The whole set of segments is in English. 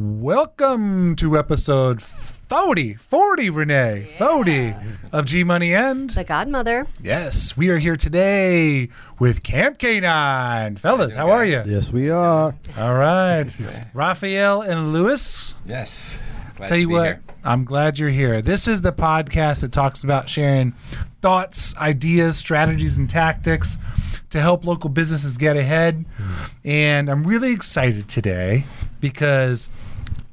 Welcome to episode 40, 40, Renee, 40 of G Money and. The godmother. Yes, we are here today with Camp K Nine. Fellas, how are you? Yes, we are. All right. Rafael and Luis. Yes. Glad Tell to you be what, here. I'm glad you're here. This is the podcast that talks about sharing thoughts, ideas, strategies, and tactics to help local businesses get ahead. Mm-hmm. And I'm really excited today because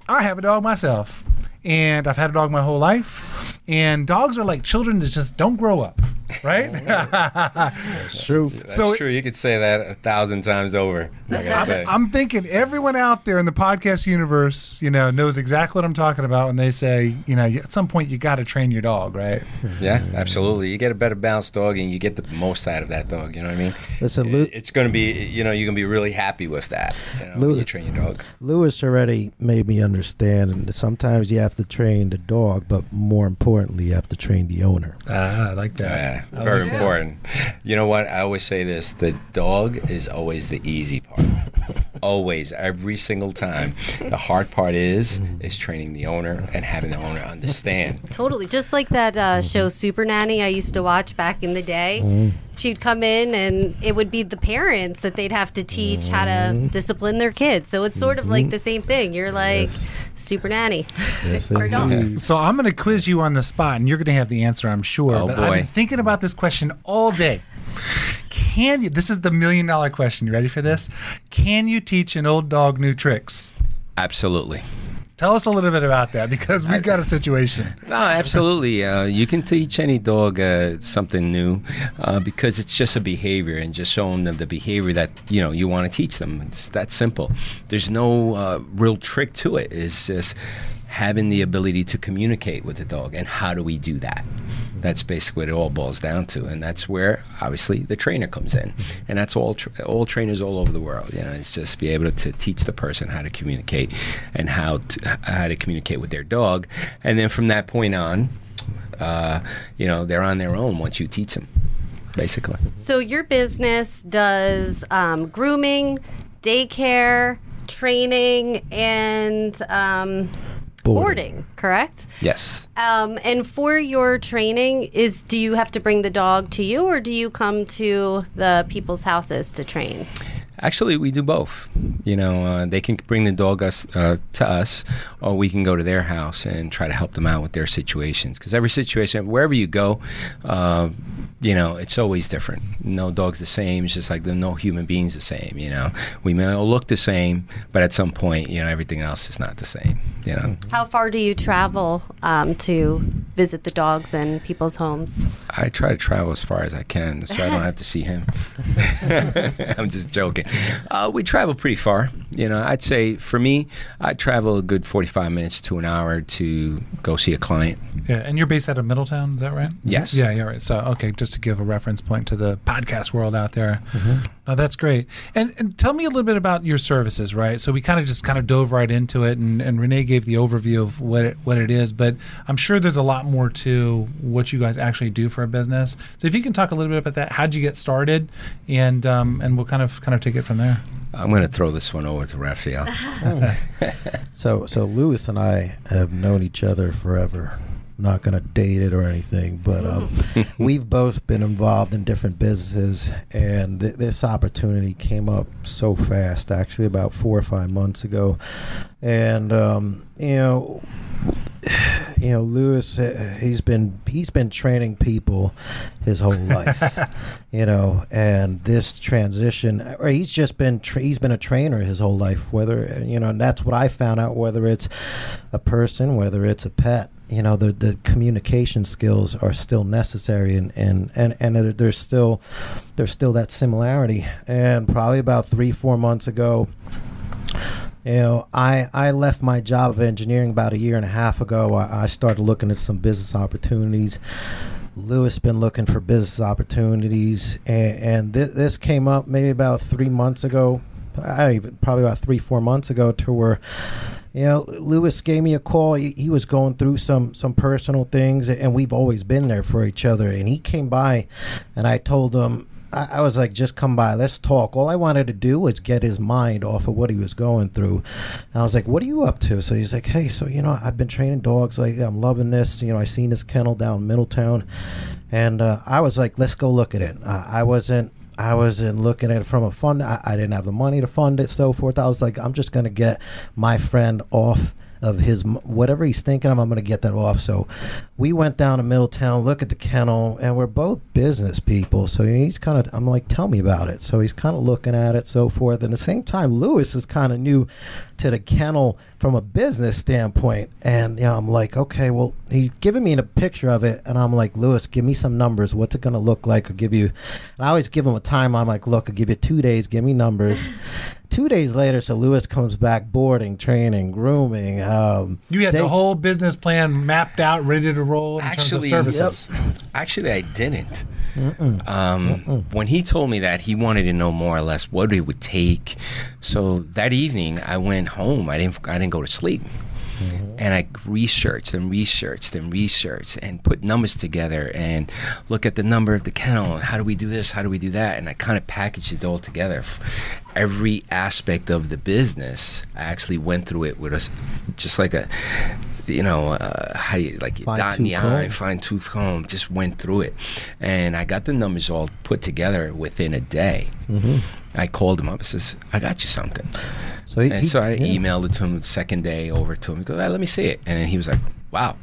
I have a dog myself. And I've had a dog my whole life. And dogs are like children that just don't grow up, right? that's True. That's So- true. You could say that a thousand times over. Like I say. I'm thinking everyone out there in the podcast universe, you know, knows exactly what I'm talking about when they say, you know, at some point you got to train your dog, right? yeah, absolutely. You get a better balanced dog, and you get the most out of that dog. You know what I mean? Listen, Lu- It's going to be, you know, you're going to be really happy with that. You know, when you train your dog. Lewis already made me understand, and sometimes you have to train the dog, but more importantly, you have to train the owner. Ah, I like that. Yeah, very like that. important. You know what? I always say this: the dog is always the easy part. always, every single time. The hard part is mm-hmm. is training the owner and having the owner understand. Totally. Just like that uh, mm-hmm. show Super Nanny I used to watch back in the day. Mm-hmm. She'd come in and it would be the parents that they'd have to teach how to discipline their kids. So it's sort of like the same thing. You're like Super Nanny Yes, for dogs. indeed. So I'm going to quiz you on the spot, and you're going to have the answer, I'm sure. Oh, but I've been thinking about this question all day. Can you? This is the million dollar question. You ready for this? Can you teach an old dog new tricks? Absolutely. Tell us a little bit about that because we've got a situation. No, absolutely. Uh, you can teach any dog uh, something new uh, because it's just a behavior and just showing them the behavior that you know you want to teach them. It's that simple. There's no uh, real trick to it. It's just having the ability to communicate with the dog, and how do we do that? That's basically what it all boils down to, and that's where obviously the trainer comes in, and that's all tra- all trainers all over the world. You know, it's just be able to teach the person how to communicate and how to, how to communicate with their dog, and then from that point on, uh, you know, they're on their own once you teach them, basically. So your business does um, grooming, daycare, training, and um, boarding, correct? Yes. Um, and for your training, is do you have to bring the dog to you, or do you come to the people's houses to train? Actually, we do both. You know, uh, they can bring the dog us uh, to us, or we can go to their house and try to help them out with their situations. Because every situation, wherever you go, uh, you know, it's always different. No dog's the same. It's just like no human being's the same. You know, we may all look the same, but at some point, you know, everything else is not the same. You know, How far do you travel um, to visit the dogs in people's homes? I try to travel as far as I can, so I don't have to see him. I'm just joking. Uh, we travel pretty far. You know, I'd say for me, I travel a good 45 minutes to an hour to go see a client. Yeah, and you're based out of Middletown, is that right? Yes. Yeah, yeah, right. So, okay, just to give a reference point to the podcast world out there. No, that's great. And, and tell me a little bit about your services, right? So we kind of just kind of dove right into it, and, and Renee gave the overview of what it, what it is, but I'm sure there's a lot more to what you guys actually do for a business. So if you can talk a little bit about that, how'd you get started, and um, and we'll kind of kind of take it from there. I'm going to throw this one over to Rafael. So, so Luis and I have known each other forever. Not going to date it or anything, but um, we've both been involved in different businesses, and th- this opportunity came up so fast. Actually, about four or five months ago, and um, you know, you know, Luis, uh, he's been he's been training people his whole life, you know, and this transition, or he's just been tra- he's been a trainer his whole life. Whether you know, and that's what I found out. Whether it's a person, whether it's a pet, you know, the the communication skills are still necessary, and and and and there- there's still there's still that similarity. And probably about three four months ago. You know, I, I left my job of engineering about a year and a half ago. I, I started looking at some business opportunities. Luis been looking for business opportunities, and, and th- this came up maybe about three months ago. I even probably about three four months ago to where you know Luis gave me a call. He, he was going through some some personal things, and we've always been there for each other. And he came by, and I told him I, I was like, just come by, let's talk. All I wanted to do was get his mind off of what he was going through. And I was like, what are you up to? So he's like, hey, so you know, I've been training dogs. Like, I'm loving this. You know, I seen this kennel down in Middletown, and uh, I was like, let's go look at it. Uh, I wasn't. I wasn't looking at it from a fund. I, I didn't have the money to fund it, so forth. I was like, I'm just gonna get my friend off of his whatever he's thinking of, I'm going to get that off. So we went down to Middletown, look at the kennel, and we're both business people. So he's kind of, I'm like, tell me about it. So he's kind of looking at it, so forth. And at the same time, Luis is kind of new to the kennel from a business standpoint. And you know, I'm like, okay, well, he's giving me a picture of it, and I'm like, Luis, give me some numbers. What's it going to look like? I'll give you. And I always give him a time. I'm like, look, I'll give you two days. Give me numbers. Two days later, so Luis comes back, boarding, training, grooming. Um, you had the whole business plan mapped out, ready to roll. actually, services. Yep. actually, I didn't. Um. When he told me that, he wanted to know more or less what it would take. So that evening, I went home. I didn't. I didn't go to sleep. Mm-hmm. And I researched and researched and researched and put numbers together and look at the number of the kennel and how do we do this, how do we do that, and I kind of packaged it all together. Every aspect of the business, I actually went through it with us, just like a, you know, uh, how do you like fine dot in the eye, fine tooth comb. Just went through it, and I got the numbers all put together within a day. Mm-hmm. I called him up and says, "I got you something." So he, and he, so I yeah. emailed it to him the second day over to him. He goes, hey, "Let me see it," and then he was like, "Wow."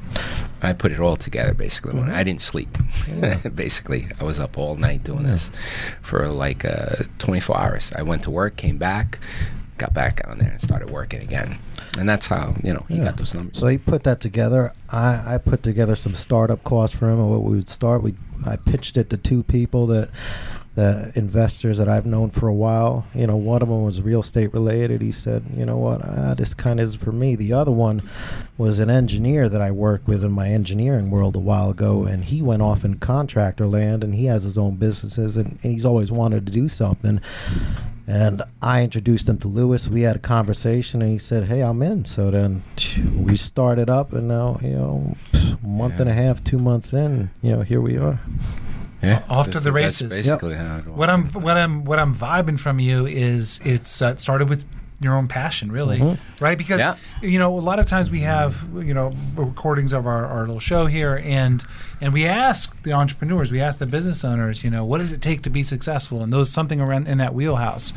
I put it all together basically. Mm-hmm. I didn't sleep. Yeah. basically, I was up all night doing yeah. this for like uh, 24 hours. I went to work, came back, got back on there, and started working again. And that's how you know he got those numbers. So he put that together. I, I put together some startup costs for him, and what we would start. We I pitched it to two people that the investors that I've known for a while. You know, one of them was real estate related. He said, you know what, ah, this kind of is for me. The other one was an engineer that I worked with in my engineering world a while ago, and he went off in contractor land and he has his own businesses and, and he's always wanted to do something. And I introduced him to Luis. We had a conversation, and he said, "Hey, I'm in." So then we started up, and now you know, month yeah. and a half, two months in, you know, here we are. Yeah, off to the races. basically yep. how it What I'm what I'm what I'm vibing from you is it's uh, it started with your own passion, really, mm-hmm. right? Because yeah. you know a lot of times we have you know recordings of our, our little show here, and and we ask the entrepreneurs, we ask the business owners, you know, what does it take to be successful, and those something around in that wheelhouse,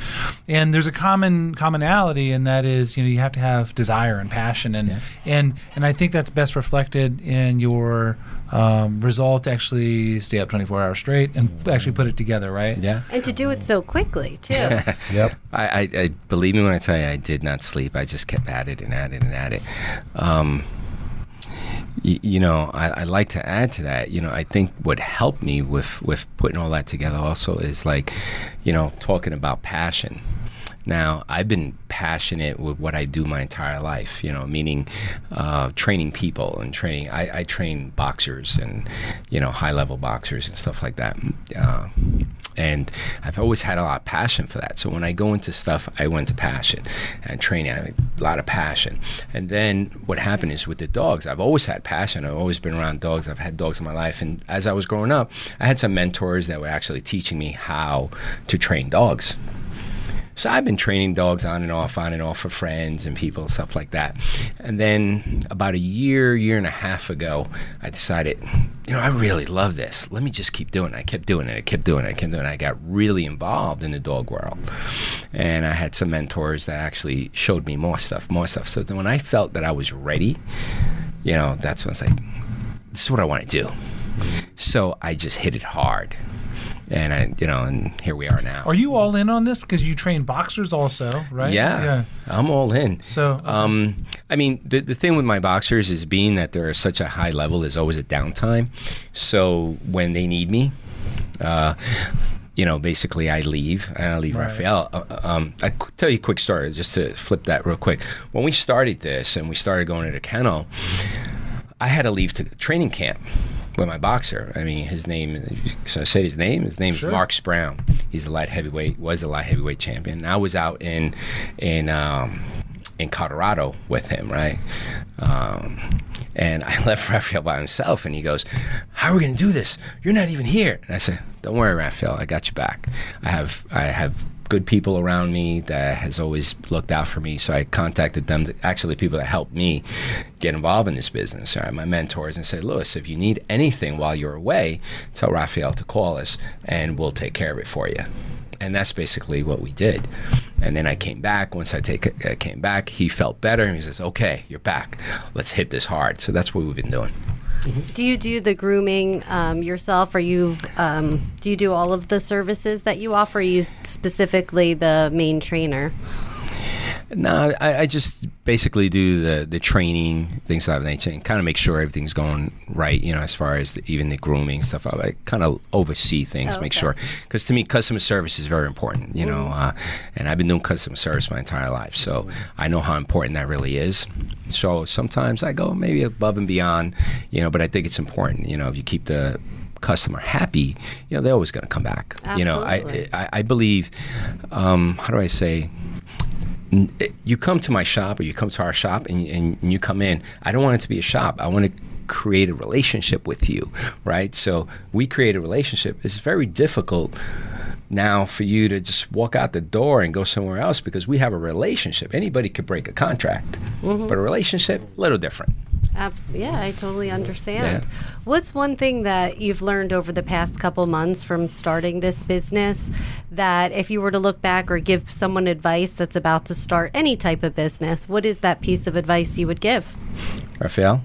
and there's a common commonality, and that is you know you have to have desire and passion, and yeah. and and I think that's best reflected in your um, resolve to actually stay up 24 hours straight and actually put it together, right? Yeah. And to do it so quickly, too. yep. I, I, I, believe me when I tell you, I did not sleep. I just kept at it and at it and at it. Um, you, you know, I, I like to add to that. You know, I think what helped me with with putting all that together also is like, you know, talking about passion now, I've been passionate with what I do my entire life, you know, meaning uh, training people and training. I, I, train boxers and, you know, high level boxers and stuff like that. Uh, and I've always had a lot of passion for that. So when I go into stuff, I went to passion and training. I had a lot of passion. And then what happened is with the dogs, I've always had passion. I've always been around dogs. I've had dogs in my life. And as I was growing up, I had some mentors that were actually teaching me how to train dogs. So I've been training dogs on and off, on and off for friends and people, stuff like that. And then about a year, year and a half ago, I decided, you know, I really love this. Let me just keep doing it. I kept doing it. I kept doing it. I kept doing it. I got really involved in the dog world. And I had some mentors that actually showed me more stuff, more stuff. So then when I felt that I was ready, you know, that's when I was like, this is what I want to do. So I just hit it hard and I, you know, and here we are now. Are you all in on this because you train boxers also, right? Yeah, yeah. I'm all in. So, um, I mean, the the thing with my boxers is being that they're such a high level, there's always a downtime. So when they need me. Uh, you know, basically, I leave and I leave right. Rafael. Uh, uh um, I tell you a quick story just to flip that real quick. When we started this and we started going to the kennel, I had to leave to training camp with my boxer. I mean, his name. So I said his name? His name sure. is Mark Brown. He's the light heavyweight. Was the light heavyweight champion. And I was out in in um, in Colorado with him, right? Um, And I left Rafael by himself, and he goes, "How are we going to do this? You're not even here." And I said, "Don't worry, Rafael. I got you back. I have I have good people around me that has always looked out for me. So I contacted them, actually people that helped me get involved in this business, right, my mentors, and said, Luis, if you need anything while you're away, tell Rafael to call us and we'll take care of it for you. And that's basically what we did. And then I came back. Once I take, I came back, he felt better, and he says, "Okay, you're back. Let's hit this hard." So that's what we've been doing. Do you do the grooming um, yourself? Are you um, do you do all of the services that you offer? You specifically the main trainer? No, I, I, just basically do the, the training, things of that nature, and kind of make sure everything's going right, you know, as far as the, even the grooming stuff. I, kind of oversee things, oh, make sure. Because to me, customer service is very important, you know, uh, and I've been doing customer service my entire life. So I know how important that really is. So sometimes I go maybe above and beyond, you know, but I think it's important, you know, if you keep the customer happy, you know, they're always going to come back. Absolutely. You know, I, I, I believe, um, how do I say, you come to my shop or you come to our shop and, and, you come in. I don't want it to be a shop. I want to create a relationship with you, right? So we create a relationship. It's very difficult now for you to just walk out the door and go somewhere else because we have a relationship. Anybody could break a contract, mm-hmm. but a relationship, a little different. Absolutely. Yeah, I totally understand. Yeah. What's one thing that you've learned over the past couple months from starting this business that if you were to look back or give someone advice that's about to start any type of business, what is that piece of advice you would give? Rafael?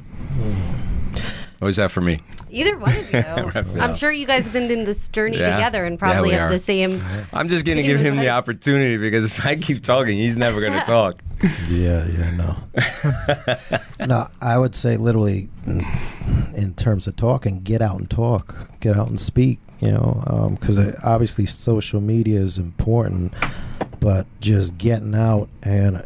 What was that for me? Either one of you. I'm sure you guys have been in this journey yeah. together and probably yeah, have are. the same. I'm just going to give him advice. the opportunity because if I keep talking, he's never going to talk. Yeah, yeah, no. no, I would say literally, in terms of talking, get out and talk, get out and speak. You know, because um, obviously social media is important, but just getting out and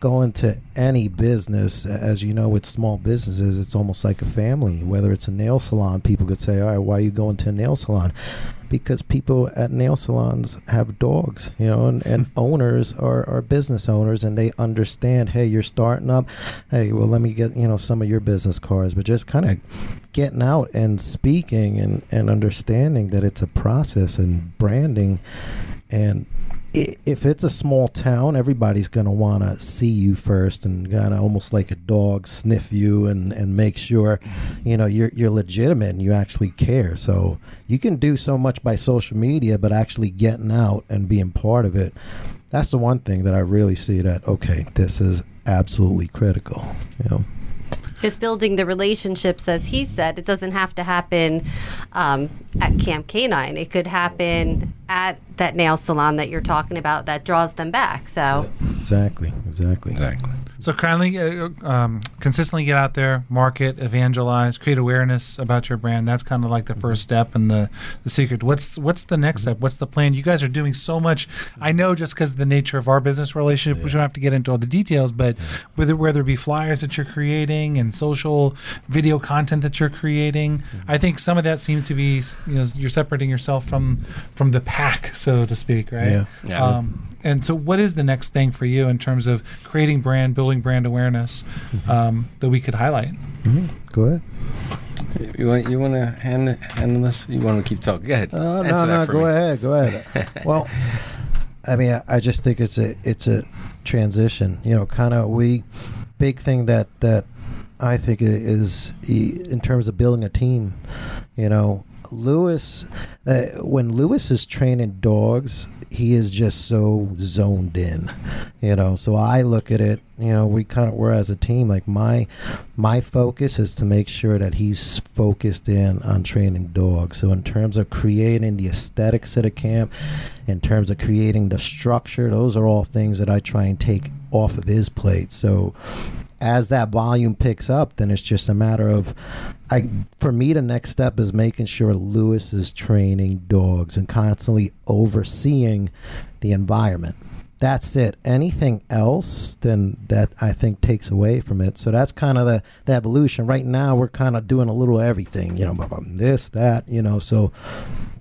going to any business, as you know, with small businesses, it's almost like a family. Whether it's a nail salon, people could say, "All right, why are you going to a nail salon?" Because people at nail salons have dogs, you know, and, and owners are, are business owners, and they understand. Hey, you're starting up. Hey, well, let me get you know some of your business cards, but just kind of getting out and speaking and and understanding that it's a process and branding and if it's a small town, everybody's going to want to see you first and kind of almost like a dog sniff you and, and make sure, you know, you're, you're legitimate and you actually care. So you can do so much by social media, but actually getting out and being part of it, that's the one thing that I really see that, okay, this is absolutely critical, you know just building the relationships, as he said, it doesn't have to happen um, at Camp K Nine. It could happen at that nail salon that you're talking about that draws them back. So exactly, exactly, exactly. So kindly, uh, um, consistently get out there, market, evangelize, create awareness about your brand. That's kind of like the first step and the, the secret. What's what's the next step? What's the plan? You guys are doing so much. I know just because the nature of our business relationship, yeah. we don't have to get into all the details, but whether whether it be flyers that you're creating and social video content that you're creating, mm-hmm. I think some of that seems to be you know you're separating yourself from from the pack, so to speak, right? Yeah. yeah. Um, and so, what is the next thing for you in terms of creating brand, building brand awareness mm-hmm. um, that we could highlight? Mm-hmm. Go ahead. You want you want to hand handle this? You want to keep talking? Go ahead. Uh, no, no, go me. ahead, go ahead. well, I mean, I, I just think it's a it's a transition. You know, kind of we big thing that that I think is in terms of building a team. You know, Luis, uh, when Luis is training dogs, he is just so zoned in, you know. So I look at it, you know, we kind of we're as a team. Like my my focus is to make sure that he's focused in on training dogs. So in terms of creating the aesthetics of the camp, in terms of creating the structure, those are all things that I try and take off of his plate. So as that volume picks up, then it's just a matter of, I for me the next step is making sure Luis is training dogs and constantly overseeing the environment. That's it. Anything else, then that I think takes away from it. So that's kind of the, the evolution. Right now, we're kind of doing a little everything. You know, this, that. You know, so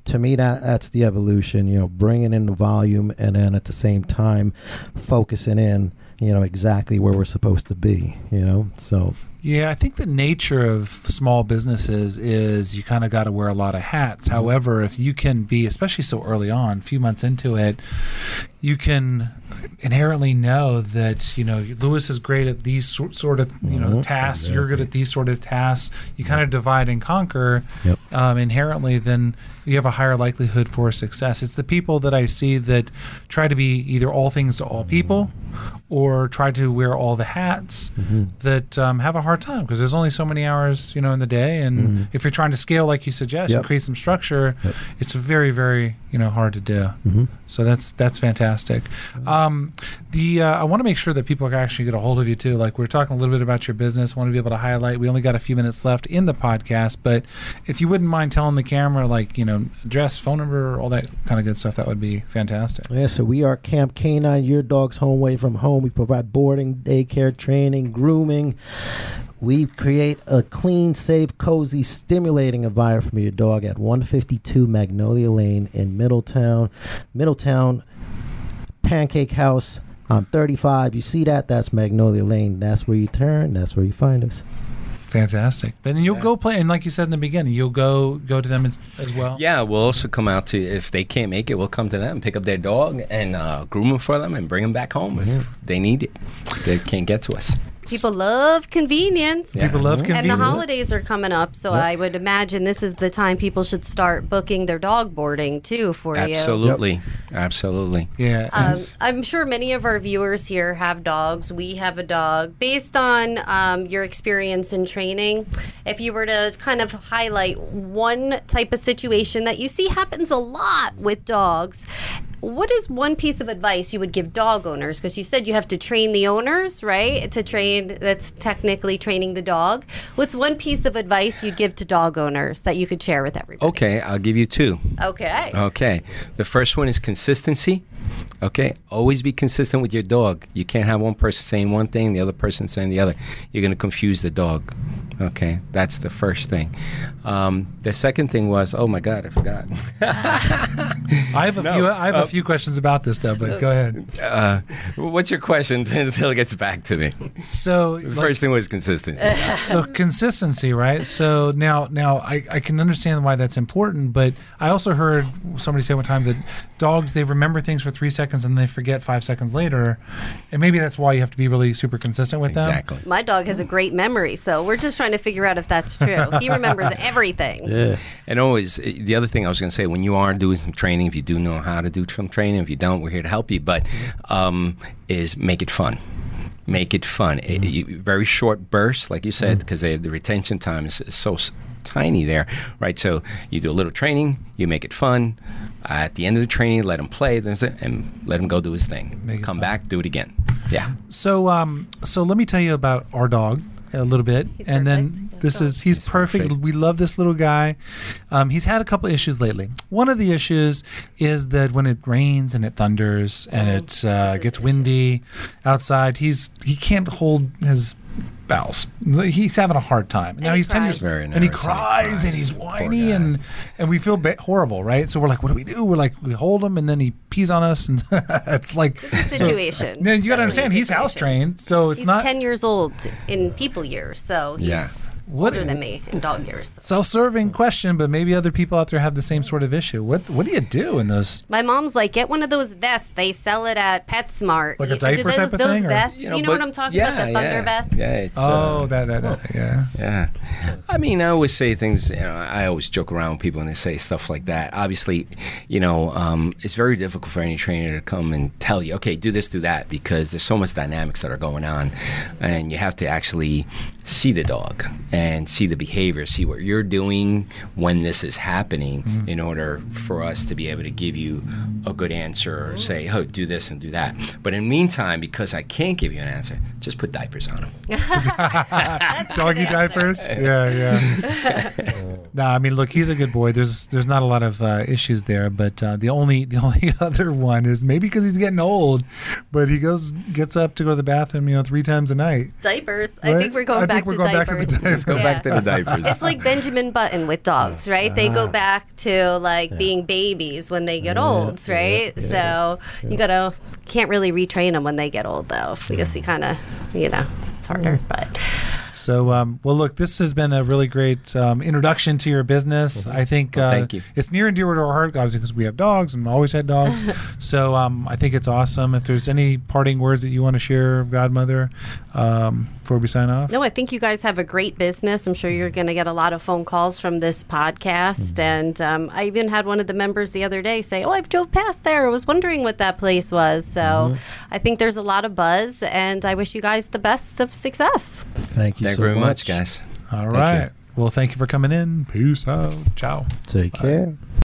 to me that that's the evolution. You know, bringing in the volume and then at the same time focusing in you know, exactly where we're supposed to be. You know, so Yeah, I think the nature of small businesses is you kind of got to wear a lot of hats. However, if you can be, especially so early on, a few months into it, you can inherently know that you know Luis is great at these sort sort of you know Mhm, tasks. You're good at these sort of tasks. You kind of divide and conquer Yep. um, inherently. Then you have a higher likelihood for success. It's the people that I see that try to be either all things to all people, or try to wear all the hats that um, have a hard time because there's only so many hours you know in the day, and if you're trying to scale like you suggest and Yep. create some structure, Yep. it's very very you know hard to do. So that's that's fantastic. Um, the uh, I want to make sure that people can actually get a hold of you too. Like we're talking a little bit about your business. want to be able to highlight. We only got a few minutes left in the podcast, but if you wouldn't mind telling the camera, like you know, address, phone number, all that kind of good stuff, that would be fantastic. Yeah, so we are Camp K Nine, your dog's home away from home. We provide boarding, daycare, training, grooming. We create a clean, safe, cozy, stimulating environment for your dog at 152 Magnolia Lane in Middletown. Middletown Pancake House on 35. You see that? That's Magnolia Lane. That's where you turn. That's where you find us. Fantastic. But then you'll Yeah. go play, and like you said in the beginning, you'll go go to them as, as well. Yeah, we'll also come out to if they can't make it, we'll come to them, pick up their dog, and uh, groom them for them, and bring them back home if they need it. They can't get to us. People love convenience. Yeah. People love convenience. And the holidays are coming up, so I would imagine this is the time people should start booking their dog boarding too for you. Absolutely, absolutely. Yeah. Um, I'm sure many of our viewers here have dogs. We have a dog. Based on um, your experience in training, if you were to kind of highlight one type of situation that you see happens a lot with dogs, what is one piece of advice you would give dog owners? Because you said you have to train the owners, right? To train, that's technically training the dog. What's one piece of advice you'd give to dog owners that you could share with everybody? Okay, I'll give you two. Okay. Okay. The first one is consistency. Okay. Always be consistent with your dog. You can't have one person saying one thing, the other person saying the other. You're going to confuse the dog. Okay. That's the first thing. Um, the second thing was, oh my God, I forgot. I have a no, few. I have uh, a few questions about this though, but go ahead. uh, what's your question until it gets back to me? So, The like, first thing was consistency. so consistency, right? So now, now I, I can understand why that's important, but I also heard somebody say one time that dogs they remember things for three seconds and they forget five seconds later, and maybe that's why you have to be really super consistent with them. exactly. My dog has a great memory, so we're just trying to figure out if that's true. He remembers everything. Yeah. And always, eh, the other thing I was going to say, when you are doing some training, if you do know how to do some training, if you don't, we're here to help you. But um, is make it fun. Make it fun. Eh, you- very short bursts, like you said, because the retention time is, is so s- tiny there, right? So you do a little training, you make it fun. at the end of the training, let him play, there's it, and let him go do his thing. Make Come fun. back, do it again. Yeah. So, um, so let me tell you about our dog a little bit, He's and then this is he's, He's perfect. perfect. We love this little guy. Um, he's had a couple issues lately. One of the issues is that when it rains and it thunders and it uh, his gets issue. windy outside, he's he can't hold his bowels. He's having a hard time. now he he's ten cries. years Very and he nervous and he cries and he's whiny and and we feel ba- horrible, right? So we're like, what do we do? We're like, we hold him and then he pees on us, and it's like Situation. then you got to understand he's house trained, so it's He's not 10 years old in people years, so he's Yeah. What- older than me in dog years. self-serving question, but maybe other people out there have the same sort of issue. What what do you do in those? My mom's like, get one of those vests. They sell it at PetSmart. Like a diaper do those, type of those thing, or- vests. You know, what but- I'm talking yeah, about? The thunder yeah. vests. Yeah, it's, Oh, uh, that, that that yeah. Yeah. I mean, I always say things, you know, I always joke around with people when they say stuff like that. Obviously, you know, um, it's very difficult for any trainer to come and tell you, okay, do this, do that, because there's so much dynamics that are going on. And you have to actually see the dog and see the behavior, see what you're doing when this is happening mm-hmm. in order for us to be able to give you a good answer or say, oh, do this and do that. But in the meantime, because I can't give you an answer, just put diapers on them. Doggy diapers. Yeah, yeah. no, I mean, look, he's a good boy. There's there's not a lot of uh, issues there, but uh, the only the only other one is maybe because he's getting old, but he goes gets up to go to the bathroom, you know, three times a night. Diapers. I think we're going I back back we're to going back to diapers. the diapers. Let's go back to the diapers. It's like Benjamin Button with dogs, right? They go back to like being babies when they get old, right? so you gotta can't really retrain them when they get old though, because you kind of, you know, it's harder. But So, um, well, look, this has been a really great um, introduction to your business. I think Well, uh, thank you. it's near and dear to our heart, obviously, because we have dogs and always had dogs. so, um, I think it's awesome. If there's any parting words that you want to share, Godmother, um, before we sign off. no, I think you guys have a great business. I'm sure you're going to get a lot of phone calls from this podcast. And um, I even had one of the members the other day say, "Oh, I've drove past there. I was wondering what that place was." So I think there's a lot of buzz, and I wish you guys the best of success. Thank you Thank so you very much, guys. All Thank right. you. Well, thank you for coming in. Peace out. Ciao. Take care.